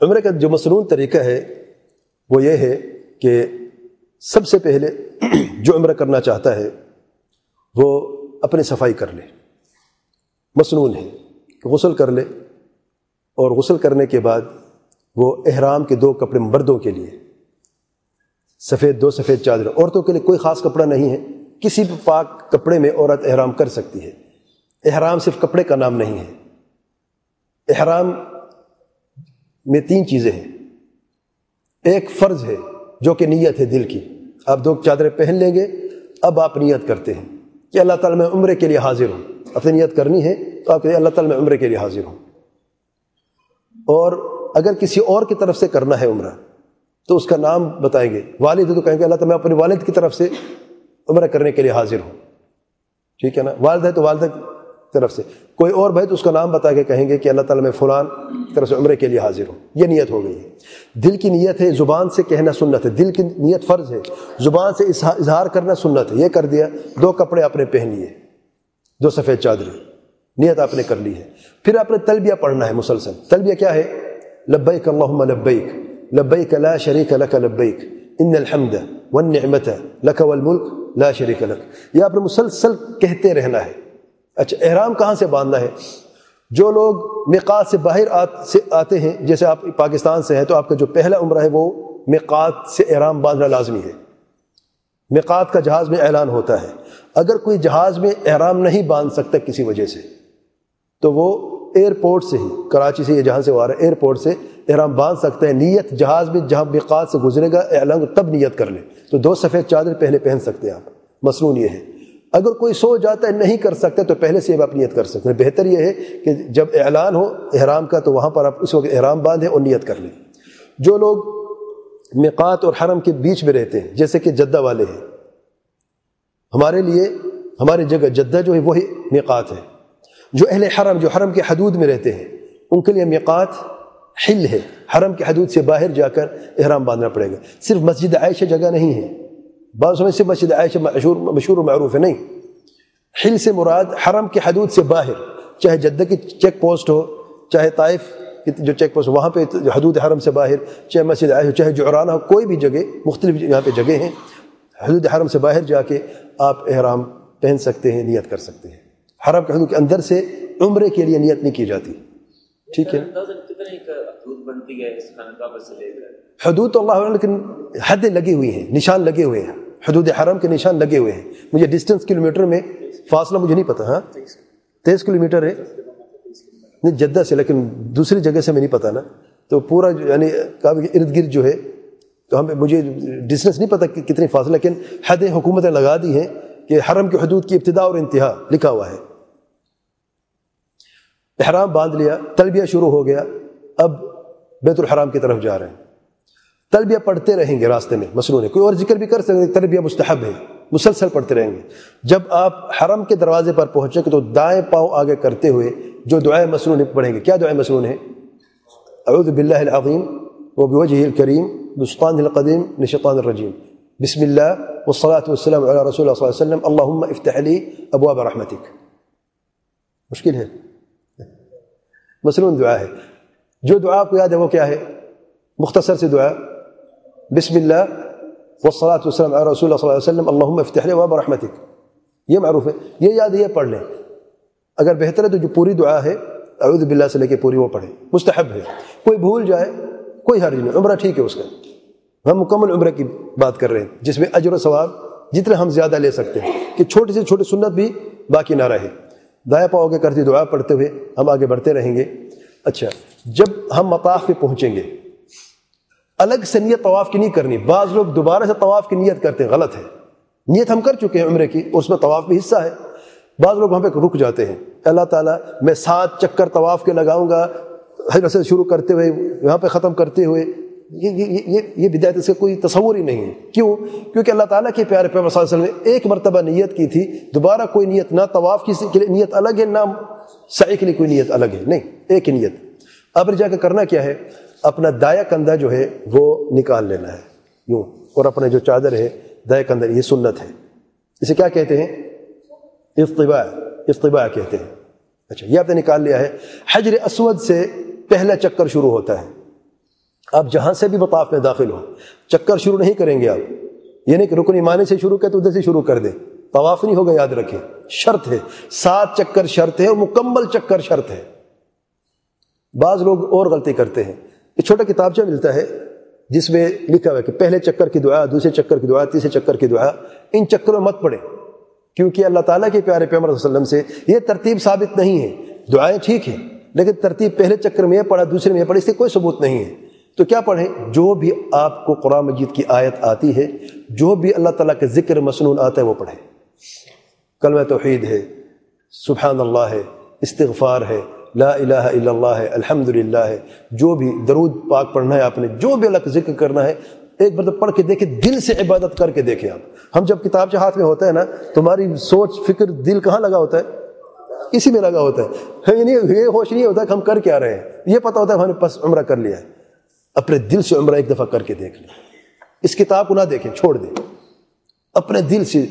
عمرے کا جو مصنون طریقہ ہے، وہ یہ ہے کہ سب سے پہلے جو عمرہ کرنا چاہتا ہے، وہ اپنی صفائی کر لے۔ مصنون ہے کہ غسل کر لے۔ اور غسل کرنے کے بعد وہ احرام کے دو کپڑے مردوں کے لیے، سفید دو سفید چادر۔ عورتوں کے لیے کوئی خاص کپڑا نہیں ہے، کسی بھی پاک کپڑے میں عورت احرام کر سکتی ہے۔ احرام صرف کپڑے کا نام نہیں ہے۔ احرام میں تین چیزیں ہیں۔ ایک فرض ہے جو کہ نیت ہے دل کی۔ آپ دو چادریں پہن لیں گے، اب آپ نیت کرتے ہیں کہ اللہ تعالیٰ میں عمرے کے لیے حاضر ہوں۔ اپنی نیت کرنی ہے تو آپ اللہ تعالیٰ میں عمرے کے لیے حاضر ہوں۔ اور اگر کسی اور کی طرف سے کرنا ہے عمرہ، تو اس کا نام بتائیں گے۔ والد تو کہیں گے اللہ تعالیٰ میں اپنے والد کی طرف سے عمرہ کرنے کے لیے حاضر ہوں۔ ٹھیک ہے نا؟ والد ہے تو والدہ طرف سے۔ کوئی اور بھائی تو اس کا نام بتا کے کہیں گے کہ اللہ تعالیٰ میں فلان طرف سے عمرے کے لیے حاضر ہوں۔ یہ نیت ہو گئی ہے۔ دل کی نیت ہے زبان سے کہنا سنت ہے۔ دل کی نیت فرض ہے۔ زبان سے اظہار کرنا سنت ہے۔ یہ کر دیا۔ دو کپڑے آپ نے پہن لیے۔ دو سفید چادریں۔ نیت آپ نے کر لی ہے۔ پھر آپ نے تلبیہ پڑھنا ہے مسلسل۔ تلبیہ کیا ہے؟ لبیک اللہم لبیک۔ لبیک لا شریک لک لبیک۔ ان الحمد والنعمت لک والملک لا شریک لک۔ یہ آپ نے مسلسل کہتے رہنا ہے۔ اچھا احرام کہاں سے باندھنا ہے؟ جو لوگ مقات سے باہر سے آتے ہیں، جیسے آپ پاکستان سے ہیں، تو آپ کا جو پہلا عمرہ ہے، وہ مقات سے احرام باندھنا لازمی ہے۔ مقات کا جہاز میں اعلان ہوتا ہے۔ اگر کوئی جہاز میں احرام نہیں باندھ سکتا کسی وجہ سے، تو وہ ایئرپورٹ سے ہی، کراچی سے یہ جہاں سے وہ آ رہا ہے، ایئرپورٹ سے احرام باندھ سکتے ہیں نیت جہاز میں جہاں بقات سے گزرے گا، اعلان تب نیت کر لیں۔ تو دو سفید چادر پہلے پہن سکتے ہیں آپ۔ مصنون یہ ہے۔ اگر کوئی سو جاتا ہے نہیں کر سکتے تو پہلے سے آپ نیت کر سکتے ہیں۔ بہتر یہ ہے کہ جب اعلان ہو احرام کا تو وہاں پر آپ اس وقت احرام باندھیں اور نیت کر لیں۔ جو لوگ مقات اور حرم کے بیچ میں رہتے ہیں، جیسے کہ جدہ والے ہیں، ہمارے لیے، ہماری جگہ جدہ جو ہے وہی مقات ہے۔ جو اہل حرم، جو حرم کے حدود میں رہتے ہیں، ان کے لیے مقات حل ہے۔ حرم کے حدود سے باہر جا کر احرام باندھنا پڑے گا۔ صرف مسجد عائشہ جگہ نہیں ہے۔ بعض سمجھ سے مسجد عائشہ مشہور مشہور و معروف ہے، نہیں. حل سے مراد حرم کے حدود سے باہر، چاہے جدہ کی چیک پوسٹ ہو، چاہے طائف جو چیک پوسٹ وہاں پہ حدود حرم سے باہر، چاہے مسجد عائشہ، چاہے جعرانہ ہو، کوئی بھی جگہ، مختلف یہاں پہ جگہ ہیں، حدود حرم سے باہر جا کے آپ احرام پہن سکتے ہیں، نیت کر سکتے ہیں. حرم کے حدود کے اندر سے عمرے کے لیے نیت نہیں کی جاتی. ٹھیک ہے؟ حدود تو اللہ لیکن حدیں لگی ہوئی ہیں، نشان لگے ہوئے ہیں. حدود حرم کے نشان لگے ہوئے ہیں۔ مجھے ڈسٹینس کلو میٹر میں فاصلہ مجھے نہیں پتا ہاں؟ تیئیس کلو میٹر ہے۔ نہیں، جدہ سے، لیکن دوسری جگہ سے میں نہیں پتا نا۔ تو پورا یعنی ارد گرد جو ہے، تو ہمیں، مجھے ڈسٹینس نہیں پتا کتنی فاصلہ، لیکن حدیں حکومتیں لگا دی ہیں کہ حرم کی حدود کی ابتدا اور انتہا لکھا ہوا ہے۔ احرام باندھ لیا، تلبیہ شروع ہو گیا، اب بیت الحرام کی طرف جا رہے ہیں۔ تلبیہ پڑھتے رہیں گے راستے میں مصنوع کوئی اور ذکر بھی کر سکتے تلبیہ مستحب ہے۔ مسلسل پڑھتے رہیں گے۔ جب آپ حرم کے دروازے پر پہنچے گے تو دائیں پاؤں آگے کرتے ہوئے جو دعائیں مصنوع پڑھیں گے۔ کیا دعائیں مصنوع ہیں؟ اعوذ باللہ العظیم و بوجہ الکریم، بسطان القدیم نشطان الرجیم۔ بسم اللہ والصلاة والسلام علی رسول اللہ صلی اللہ علیہ وسلم۔ اللہم افتح لی ابواب رحمتک۔ مشکل ہے؟ مصنون دعا ہے۔ جو دعا کو یاد ہے وہ کیا ہے؟ مختصر سے دعا۔ بسم اللہ والصلاة والسلام علی رسول اللہ صلی اللہ علیہ وسلم. اللہم افتح لی ابواب رحمتک یہ معروف ہے. یہ یاد یہ پڑھ لیں. اگر بہتر ہے تو جو پوری دعا ہے، اعوذ باللہ سے لے کے پوری وہ پڑھیں. مستحب ہے. کوئی بھول جائے، کوئی حرج نہیں. عمرہ ٹھیک ہے اس کا. ہم مکمل عمرہ کی بات کر رہے ہیں، جس میں اجر و ثواب جتنا ہم زیادہ لے سکتے ہیں، کہ چھوٹی سے چھوٹی سنت بھی باقی نہ رہے. دائیں پاؤ کے کرتی دعا پڑھتے ہوئے ہم آگے بڑھتے رہیں گے. اچھا جب ہم مطاف پہ پہنچیں گے الگ سے نیت طواف کی نہیں کرنی۔ بعض لوگ دوبارہ سے طواف کی نیت کرتے ہیں، غلط ہے۔ نیت ہم کر چکے ہیں عمرے کی اور اس میں طواف بھی حصہ ہے۔ بعض لوگ وہاں پہ رک جاتے ہیں۔ اللہ تعالیٰ، میں سات چکر طواف کے لگاؤں گا۔ حضرت سے شروع کرتے ہوئے، یہاں پہ ختم کرتے ہوئے، یہ یہ یہ بدایت اس کا کوئی تصور ہی نہیں ہے۔ کیوں؟ کیونکہ اللہ تعالیٰ کے پیارے پیغمبر صلی اللہ علیہ وسلم نے ایک مرتبہ نیت کی تھی، دوبارہ کوئی نیت، نہ طواف کی لیے نیت الگ ہے، نہ سعی کے لیے کوئی نیت الگ ہے۔ نہیں، ایک ہی نیت۔ اب جا کے کرنا کیا ہے؟ اپنا دایا کندھا جو ہے وہ نکال لینا ہے۔ یوں، اور اپنا جو چادر ہے، دایا کندھا یہ سنت ہے۔ اسے کیا کہتے ہیں؟ افتباع افتباع کہتے ہیں۔ اچھا یہ آپ نے نکال لیا ہے۔ حجر اسود سے پہلا چکر شروع ہوتا ہے۔ آپ جہاں سے بھی مطاف میں داخل ہو چکر شروع نہیں کریں گے آپ۔ یہ نہیں کہ رکن ایمانے سے شروع کرے تو ادھر سے شروع کر دیں۔ طواف نہیں ہوگا، یاد رکھیں۔ شرط ہے۔ سات چکر شرط ہے اور مکمل چکر شرط ہے۔ بعض لوگ اور غلطی کرتے ہیں۔ ایک چھوٹا کتابچہ ملتا ہے، جس میں لکھا ہوا ہے کہ پہلے چکر کی دعا، دوسرے چکر کی دعا، تیسرے چکر کی دعا، ان چکروں میں مت پڑے۔ کیونکہ اللہ تعالیٰ کے پیارے پیمر وسلم سے یہ ترتیب ثابت نہیں ہے۔ دعائیں ٹھیک ہیں، لیکن ترتیب پہلے چکر میں یہ پڑھا، دوسرے میں یہ پڑھا، اس سے کوئی ثبوت نہیں ہے۔ تو کیا پڑھیں؟ جو بھی آپ کو قرآن مجید کی آیت آتی ہے، جو بھی اللہ تعالیٰ کے ذکر مصنون آتا ہے وہ پڑھیں۔ کلمہ توحید ہے، سبحان اللہ ہے، استغفار ہے لا الہ الا اللہ ہے الحمد ہے۔ جو بھی درود پاک پڑھنا ہے، آپ نے جو بھی اللہ کا ذکر کرنا ہے، ایک بار پڑھ کے دیکھیں، دل سے عبادت کر کے دیکھیں آپ۔ ہم جب کتاب سے ہاتھ میں ہوتا ہے نا، تمہاری سوچ، فکر، دل کہاں لگا ہوتا ہے؟ اسی میں لگا ہوتا ہے۔ یہ ہوش نہیں ہوتا کہ ہم کر کیا رہے ہیں۔ یہ پتا ہوتا ہے ہم نے پس عمرہ کر لیا ہے۔ اپنے دل سے عمرہ ایک دفعہ کر کے دیکھ لیں۔ اس کتاب کو نہ دیکھیں، چھوڑ دیں۔ اپنے دل سے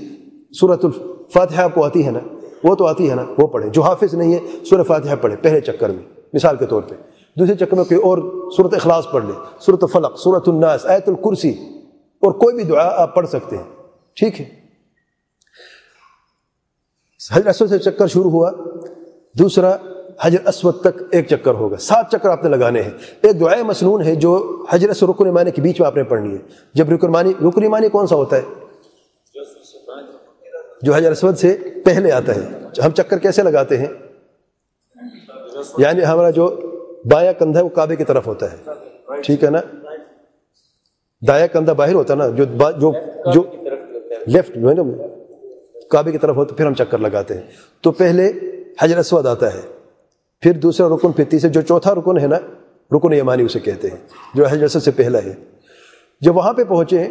صورت الفاتحہ کو آتی ہے نا وہ تو آتی ہے نا، وہ پڑھیں۔ جو حافظ نہیں ہے، سورہ فاتحہ پڑھیں، پہلے چکر میں۔ مثال کے طور پہ۔ دوسرے چکر میں کوئی اور صورت اخلاص پڑھ لیں صورت الفلق صورت الناس، آیت الکرسی۔ اور کوئی بھی دعا آپ پڑھ سکتے ہیں۔ ٹھیک ہے۔ حضرت اسود سے چکر شروع ہوا۔ دوسرا حجر اسود تک ایک چکر ہوگا۔ سات چکر آپ نے لگانے ہیں۔ ایک دعائیں مسنون ہے جو حجر سے رکن ایمانی کے بیچ میں آپ نے پڑھنی ہے۔ جب رکن مانی رکن ایمانی کون سا ہوتا ہے؟ جو حجر اسود سے پہلے آتا ہے۔ ہم چکر کیسے لگاتے ہیں؟ یعنی ہمارا جو بایاں کندھا ہے وہ کعبے کی طرف ہوتا ہے۔ ٹھیک ہے نا؟ دایا کندھا باہر ہوتا ہے نا، جو جو جو لیفٹ کعبے کی طرف ہوتا پھر ہم چکر لگاتے ہیں۔ تو پہلے حجر اسود آتا ہے، پھر دوسرا رکن، پھر تیسرے جو چوتھا رکن ہے نا، رکن یمانی اسے کہتے ہیں، جو حجر اسود سے پہلا ہے۔ جب وہاں پہ پہنچے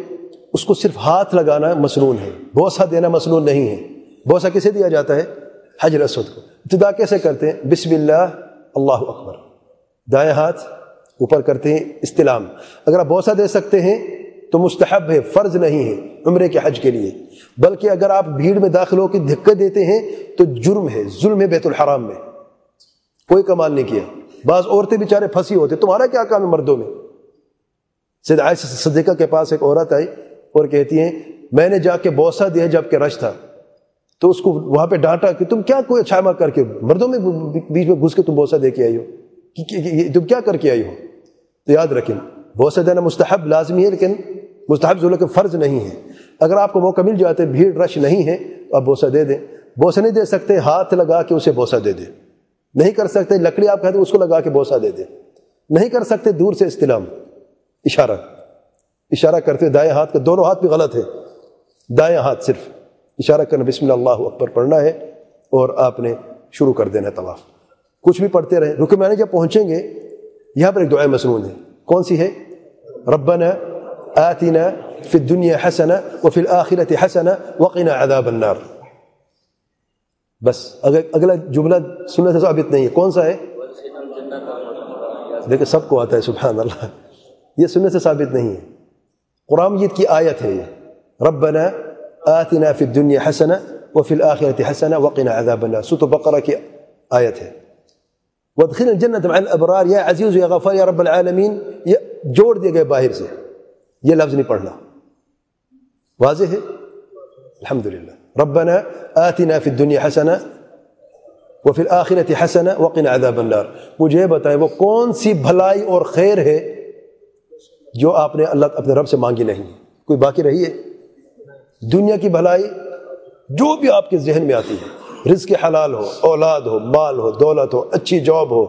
اس کو صرف ہاتھ لگانا مصنون ہے۔ بوسا دینا مصنون نہیں ہے۔ بوسا کسے دیا جاتا ہے؟ حجر اسود کو۔ ابتدا کیسے کرتے ہیں؟ بسم اللہ اللہ اکبر۔ دائیں ہاتھ، اوپر کرتے ہیں استلام۔ اگر آپ بوسا دے سکتے ہیں، تو مستحب ہے، فرض نہیں ہے عمرے کے حج کے لیے۔ بلکہ اگر آپ بھیڑ میں داخل ہو کے دھکے دیتے ہیں، تو جرم ہے، ظلم ہے بیت الحرام میں۔ کوئی کمال نہیں کیا۔ بعض عورتیں بیچارے پھنسی ہوتے تمہارا کیا کام ہے مردوں میں؟ سید عائشہ صدیقہ کے پاس ایک عورت آئی۔ اور کہتی ہیں، میں نے جا کے بوسا دیا جبکہ رش تھا۔ تو اس کو وہاں پہ ڈانٹا کہ تم کیا کوئی اچھا کر کے مردوں میں بیچ میں گھس کے تم بوسا دے کے آئی ہو؟ تم کیا کر کے آئی ہو؟ تو یاد رکھیں بوسا دینا مستحب لازمی ہے لیکن مستحب ضلع کے فرض نہیں ہے۔ اگر آپ کو موقع مل جاتے بھیڑ رش نہیں ہے، تو آپ بوسا دے دیں۔ بوسا نہیں دے سکتے، ہاتھ لگا کے اسے بوسا دے دیں۔ نہیں کر سکتے، لکڑی آپ کہتے ہیں، اس کو لگا کے بوسا دے دیں۔ نہیں کر سکتے، دور سے استلام اشارہ۔ اشارہ کرتے دائیں ہاتھ کے دونوں ہاتھ بھی غلط ہے۔ دائیں ہاتھ صرف۔ اشارہ کرنا بسم اللہ اللہ اکبر پڑھنا ہے اور آپ نے شروع کر دینا طواف۔ کچھ بھی پڑھتے رہے رکے میں جب پہنچیں گے، یہاں پر ایک دعائیں مصنون ہے کون سی ہے ربنا آتنا فی الدنیا حسنا وفی الاخرت حسنا وقنا عذاب النار۔ بس، اگر اگلا جملہ سننے سے ثابت نہیں ہے۔ کون سا ہے؟ دیکھیں، سب کو آتا ہے، سبحان اللہ۔ یہ سننے سے ثابت نہیں ہے۔ قرآن مجید کی آیت ہے ربنا آتنا فی الدنیا حسنا وفی الاخرت حسنا وقنا عذاب النار. سورۃ بقرہ کی آیت ہے وادخل الجنة مع الأبرار. یا عزیز یا غفار یا رب العالمین یہ جوڑ دیے گئے باہر سے یہ لفظ نہیں پڑھنا. واضح ہے؟ الحمدللہ ربنا آتنا فی الدنیا حسنا وفی الاخرت حسنا وقنا عذاب النار. مجھے بتائیں وہ کون سی بھلائی اور خیر ہے جو آپ نے اللہ اپنے رب سے مانگی نہیں کوئی باقی رہی ہے؟ دنیا کی بھلائی جو بھی آپ کے ذہن میں آتی ہے، رزق حلال ہو، اولاد ہو، مال ہو، دولت ہو، اچھی جاب ہو،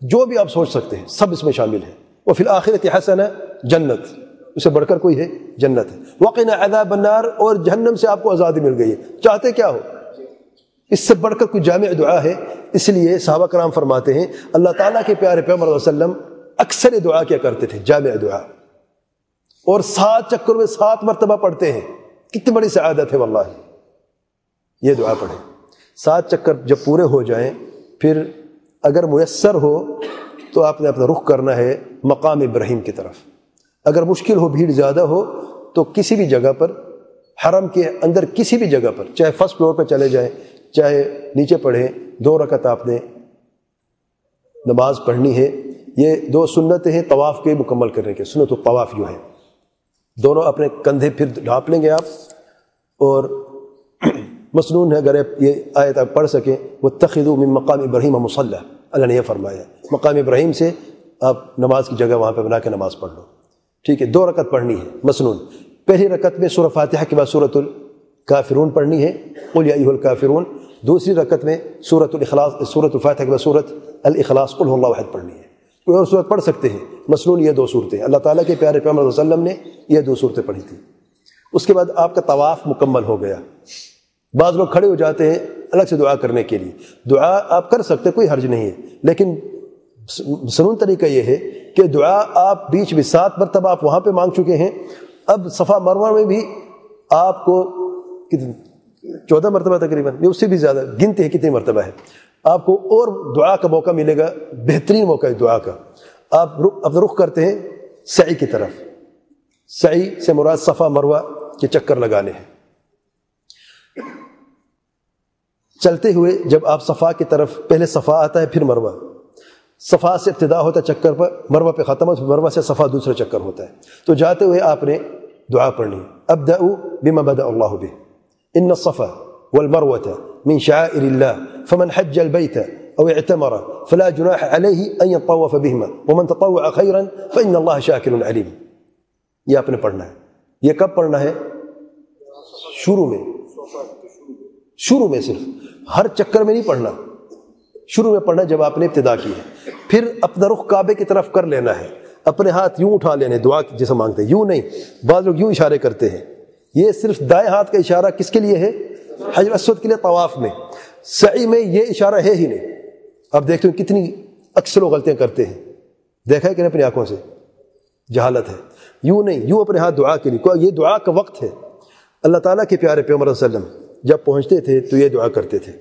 جو بھی آپ سوچ سکتے ہیں، سب اس میں شامل ہے وہ پھر آخرت حسن ہے جنت۔ اسے بڑھ کر کوئی ہے؟ جنت ہے۔ وقین عذاب النار، اور جہنم سے آپ کو آزادی مل گئی ہے۔ چاہتے کیا ہو؟ اس سے بڑھ کر کوئی جامع دعا ہے؟ اس لیے صحابہ کرام فرماتے ہیں، اللہ تعالیٰ کے پیارے پیغمبر وسلم اکثر دعا کیا کرتے تھے، جامع دعا۔ اور سات چکر میں سات مرتبہ پڑھتے ہیں۔ کتنی بڑی سعادت ہے واللہ۔ یہ دعا پڑھیں۔ سات چکر جب پورے ہو جائیں، پھر اگر میسر ہو تو آپ نے اپنا رخ کرنا ہے مقام ابراہیم کی طرف۔ اگر مشکل ہو، بھیڑ زیادہ ہو، تو کسی بھی جگہ پر، حرم کے اندر کسی بھی جگہ پر، چاہے فرسٹ فلور پہ چلے جائیں، چاہے نیچے پڑھیں، دو رکعت آپ نے نماز پڑھنی ہے۔ یہ دو سنتیں ہیں طواف کے مکمل کرنے کے۔ سنت الطواف جو ہے دونوں اپنے کندھے پھر ڈھانپ لیں گے آپ۔ اور مصنون ہے، اگر یہ آیت آپ پڑھ سکیں وہ تخدو من مقام ابراہیم مسلح اللہ نے یہ فرمایا مقام ابراہیم سے آپ نماز کی جگہ وہاں پہ بنا کے نماز پڑھ لو۔ ٹھیک ہے، دو رکعت پڑھنی ہے مصنون پہلی رکعت میں سورہ فاتحہ کے بعد صورت الکافرون پڑھنی ہے۔ قل یا الکافرون دوسری رکعت میں صورت الاخلاص صورت الفاتحہ کے بعد صورت الاخلاص قل اللہ واحد پڑھنی ہے۔ کوئی اور صورت پڑھ سکتے ہیں؟ مصنون یہ دو صورتیں اللہ تعالیٰ کے پیارے پیغمبر علیہ وسلم نے یہ دو صورتیں پڑھی تھیں۔ اس کے بعد آپ کا طواف مکمل ہو گیا۔ بعض لوگ کھڑے ہو جاتے ہیں الگ سے دعا کرنے کے لیے۔ دعا آپ کر سکتے، کوئی حرج نہیں ہے۔ لیکن سنون طریقہ یہ ہے کہ دعا آپ بیچ میں سات مرتبہ آپ وہاں پہ مانگ چکے ہیں۔ اب صفا مروا میں بھی آپ کو چودہ مرتبہ تقریباً اس سے بھی زیادہ گنتے ہیں کتنی مرتبہ ہے۔ آپ کو اور دعا کا موقع ملے گا، بہترین موقع ہے دعا کا۔ آپ اپنا رخ کرتے ہیں سعی کی طرف۔ سعی سے مراد صفا مروا کے چکر لگانے ہیں۔ چلتے ہوئے جب آپ صفا کی طرف پہلے صفا آتا ہے، پھر مروا صفا سے ابتدا ہوتا ہے چکر پر مروا پہ ختم ہوتا مروا سے صفا دوسرا چکر ہوتا ہے۔ تو جاتے ہوئے آپ نے دعا پڑھنی اب بما بدا اللہ بھی ان الصفا والمروة من شعائر الله، فمن حج البيت او اعتمر، فلا جناح عليه ان يطوف بهما. ومن تطوع خيرا فان الله شاكر عليم. یہ آپ نے پڑھنا ہے. یہ کب پڑھنا ہے؟ شروع میں. شروع میں صرف. ہر چکر میں نہیں پڑھنا. شروع میں پڑھنا جب آپ نے ابتدا کی ہے. پھر اپنا رخ کعبے کی طرف کر لینا ہے. اپنے ہاتھ یوں اٹھا لینے، دعا جسے مانگتے ہیں. یوں نہیں. بعض لوگ یوں اشارے کرتے ہیں. یہ صرف دائیں ہاتھ کا اشارہ کس کے لیے ہے؟ حجر اسود کے لیے طواف میں. سعی میں یہ اشارہ ہے ہی نہیں. اب دیکھتے ہیں کتنی اکثر و غلطیاں کرتے ہیں۔ دیکھا ہے کہ نہیں اپنی آنکھوں سے؟ جہالت ہے۔ یوں نہیں، یوں اپنے ہاتھ دعا کے لیے۔ یہ دعا کا وقت ہے۔ اللہ تعالیٰ کے پیارے پیغمبر وسلم، جب پہنچتے تھے تو یہ دعا کرتے تھے۔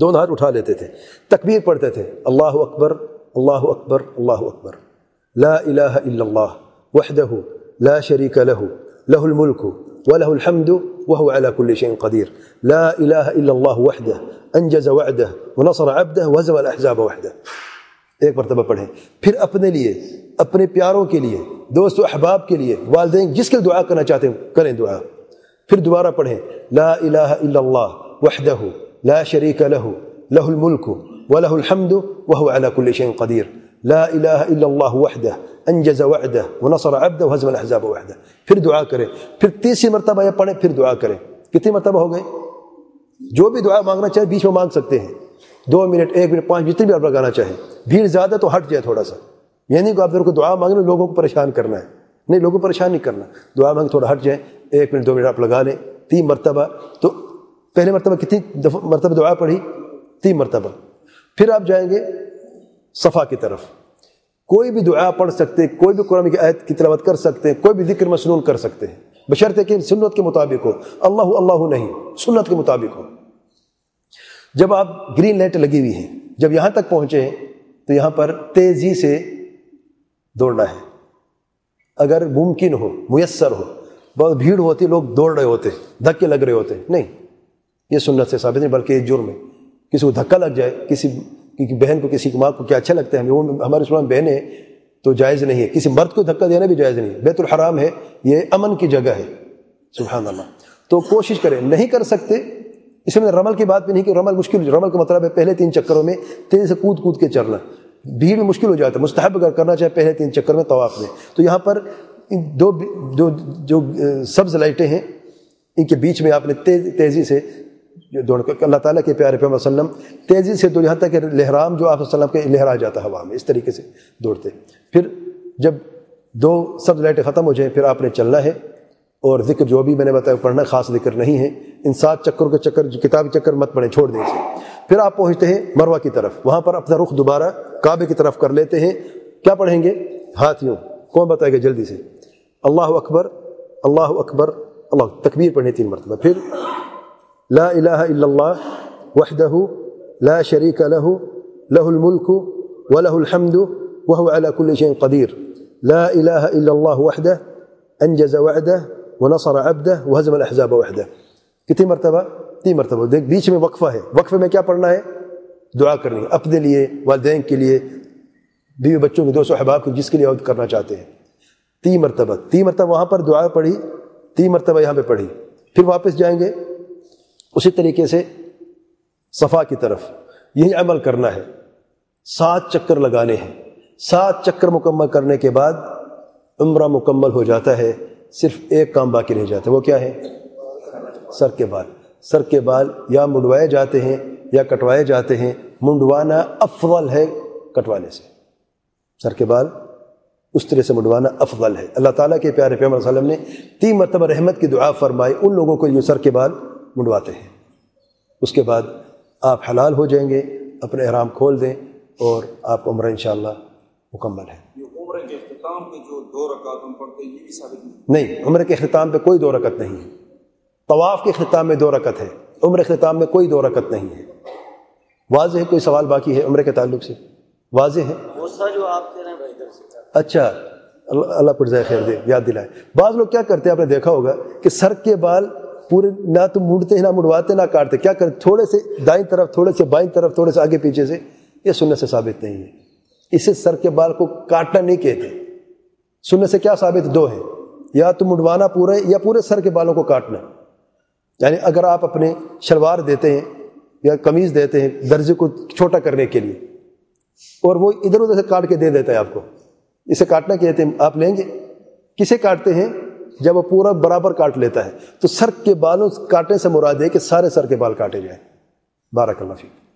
دونوں ہاتھ اٹھا لیتے تھے۔ تکبیر پڑھتے تھے۔ اللہ اکبر اللہ اکبر اللہ اکبر۔ لا الہ الا اللہ وحدہ، لا شریک لہ لہ الملک۔ وله الحمد وهو على كل شيء قدير. لا إله إلا الله وحده أنجز وعده ونصر عبده وهزم الأحزاب وحده. ایک مرتبہ پڑھیں۔ پھر اپنے لیے اپنے پیاروں کے لیے دوست و احباب کے لیے والدین جس کے دعا کرنا چاہتے ہیں کریں دعا۔ پھر دوبارہ پڑھیں۔ لا الہ إلا اللہ وحدہ لا شریک له له الملك وله الحمد وهو على كل شيء قدير۔ لا الہ الا اللہ وحدہ انجز وعدہ ونصر عبدہ وحزم الاحزاب وحدہ پھر دعا کریں پھر تیسری مرتبہ یہ پڑھیں پھر دعا کریں کتنی مرتبہ ہو گئے جو بھی دعا مانگنا چاہے بیچ میں مانگ سکتے ہیں۔ دو منٹ، ایک منٹ، پانچ، جتنی بھی آپ لگانا چاہیں۔ بھیڑ زیادہ تو ہٹ جائے تھوڑا سا۔ یعنی کہ آپ کو دعا مانگنا لوگوں کو پریشان کرنا ہے۔ نہیں، لوگوں کو پریشان نہیں کرنا۔ دعا مانگ تھوڑا ہٹ جائیں ایک منٹ، دو منٹ آپ لگا لیں۔ تین مرتبہ، تو پہلے مرتبہ کتنی مرتبہ دعا پڑھی؟ تین مرتبہ۔ پھر آپ جائیں گے صفا کی طرف۔ کوئی بھی دعا پڑھ سکتے، کوئی بھی قرآن کی آیت کی تلاوت کر سکتے ہیں کوئی بھی ذکر مسنون کر سکتے ہیں۔ بشرط کہ سنت کے مطابق ہو۔ اللہ اللہ نہیں، سنت کے مطابق ہو۔ جب آپ گرین لائٹ لگی ہوئی ہیں، جب یہاں تک پہنچے ہیں، تو یہاں پر تیزی سے دوڑنا ہے۔ اگر ممکن ہو، میسر ہو، بہت بھیڑ ہوتی، لوگ دوڑ رہے ہوتے، دھکے لگ رہے ہوتے۔ نہیں، یہ سنت سے ثابت نہیں، بلکہ یہ جرم ہے۔ کسی کو دھکا لگ جائے، کسی کی بہن کو کسی کی ماں کو کیا اچھا لگتا ہے وہ ہمارے اسلام بہنیں تو جائز نہیں ہے۔ کسی مرد کو دھکا دینا بھی جائز نہیں ہے۔ بیت الحرام ہے، یہ امن کی جگہ ہے۔ سبحان اللہ۔ تو کوشش کریں، نہیں کر سکتے۔ اس میں رمل کی بات بھی نہیں کہ رمل مشکل، رمل کا مطلب ہے پہلے تین چکروں میں تیزی سے کود کود کے چلنا۔ بھیڑ میں مشکل ہو جاتا ہے، مستحب اگر کرنا چاہے پہلے تین چکر میں طواف میں۔ تو یہاں پر دو دو، جو سبز لائٹیں ہیں، ان کے بیچ میں آپ نے تیزی سے دوڑ کر اللہ تعالیٰ کے پیارے پیغمبر وسلم تیزی سے یہاں تک کہ لہرام جو آپ وسلم کے لہرا جاتا ہوا میں اس طریقے سے دوڑتے۔ پھر جب دو سبز لائٹیں ختم ہو جائیں، پھر آپ نے چلنا ہے۔ اور ذکر جو بھی میں نے بتایا، پڑھنا خاص ذکر نہیں ہے۔ ان سات چکروں کے چکر جو کتابی چکر مت پڑھیں، چھوڑ دیں اسے پھر آپ پہنچتے ہیں مروا کی طرف۔ وہاں پر اپنا رخ دوبارہ کعبے کی طرف کر لیتے ہیں۔ کیا پڑھیں گے؟ ہاتھ یوں کون بتائے گا جلدی سے؟ اللہ اکبر اللہ اکبر، اللہ تکبیر پڑھیں تین مرتبہ۔ پھر لا الہ الا اللہ وحدہ لا شریک له له الملک وله الحمد، وهو على كل شيء قدیر لا الہ الا اللہ وحدہ انجز وعدہ ونصر عبدہ وهزم الاحزاب وحدہ کتنی مرتبہ؟ تین مرتبہ. دیکھ، بیچ میں وقفہ ہے. وقفے میں کیا پڑھنا ہے؟ دعا کرنی ہے. اپنے لیے، والدین کے لیے، بیوی بچوں کے دوست و احباب کو جس کے لیے عہد کرنا چاہتے ہیں. تین مرتبہ. تین مرتبہ وہاں پر دعا پڑھی، تین مرتبہ یہاں پہ پڑھی. پھر واپس جائیں گے اسی طریقے سے صفا کی طرف یہی عمل کرنا ہے۔ سات چکر لگانے ہیں۔ سات چکر مکمل کرنے کے بعد عمرہ مکمل ہو جاتا ہے۔ صرف ایک کام باقی رہ جاتا ہے۔ وہ کیا ہے؟ سر کے بال۔ سر کے بال یا منڈوائے جاتے ہیں یا کٹوائے جاتے ہیں۔ منڈوانا افضل ہے کٹوانے سے۔ سر کے بال اس طرح سے منڈوانا افضل ہے۔ اللہ تعالیٰ کے پیارے پیغمبر علیہ وسلم نے تین مرتبہ رحمت کی دعا فرمائی۔ ان لوگوں کو جو سر کے بال منڈواتے ہیں۔ اس کے بعد آپ حلال ہو جائیں گے اپنے احرام کھول دیں اور آپ عمرہ انشاءاللہ مکمل ہے۔ نہیں۔ عمر کے اختتام پہ کوئی دو رکت نہیں ہے۔ طواف کے اختتام میں دو رکت ہے عمر اختتام میں کوئی دو رکت نہیں ہے۔ واضح ہے کوئی سوال باقی ہے عمر کے تعلق سے؟ واضح ہے؟ اچھا اللہ پر ذائقہ خیر دے یاد دلائے۔ بعض لوگ کیا کرتے ہیں؟ آپ نے دیکھا ہوگا کہ سر کے بال پورے نہ تو مڑتے ہیں، نہ مڑواتے، نہ کاٹتے۔ کیا کرتے تھوڑے سے دائیں طرف، تھوڑے سے بائیں طرف، تھوڑے سے آگے پیچھے سے، یہ سننے سے ثابت نہیں ہے۔ اسے سر کے بال کو کاٹنا نہیں کہتے۔ سننے سے کیا ثابت؟ دو ہیں۔ یا تو مڑوانا پورے، یا پورے سر کے بالوں کو کاٹنا۔ یعنی اگر آپ اپنے شلوار دیتے ہیں یا قمیض دیتے ہیں درجے کو چھوٹا کرنے کے لیے، اور وہ ادھر ادھر سے کاٹ کے دے دیتا ہے آپ کو۔ اسے کاٹنا کہتے ہیں، آپ لیں گے؟ کسے کاٹتے ہیں؟ جب وہ پورا برابر کاٹ لیتا ہے تو سر کے بالوں، کاٹنے سے مراد ہے کہ سارے سر کے بال کاٹے جائیں۔ بارہ اللہ فیک۔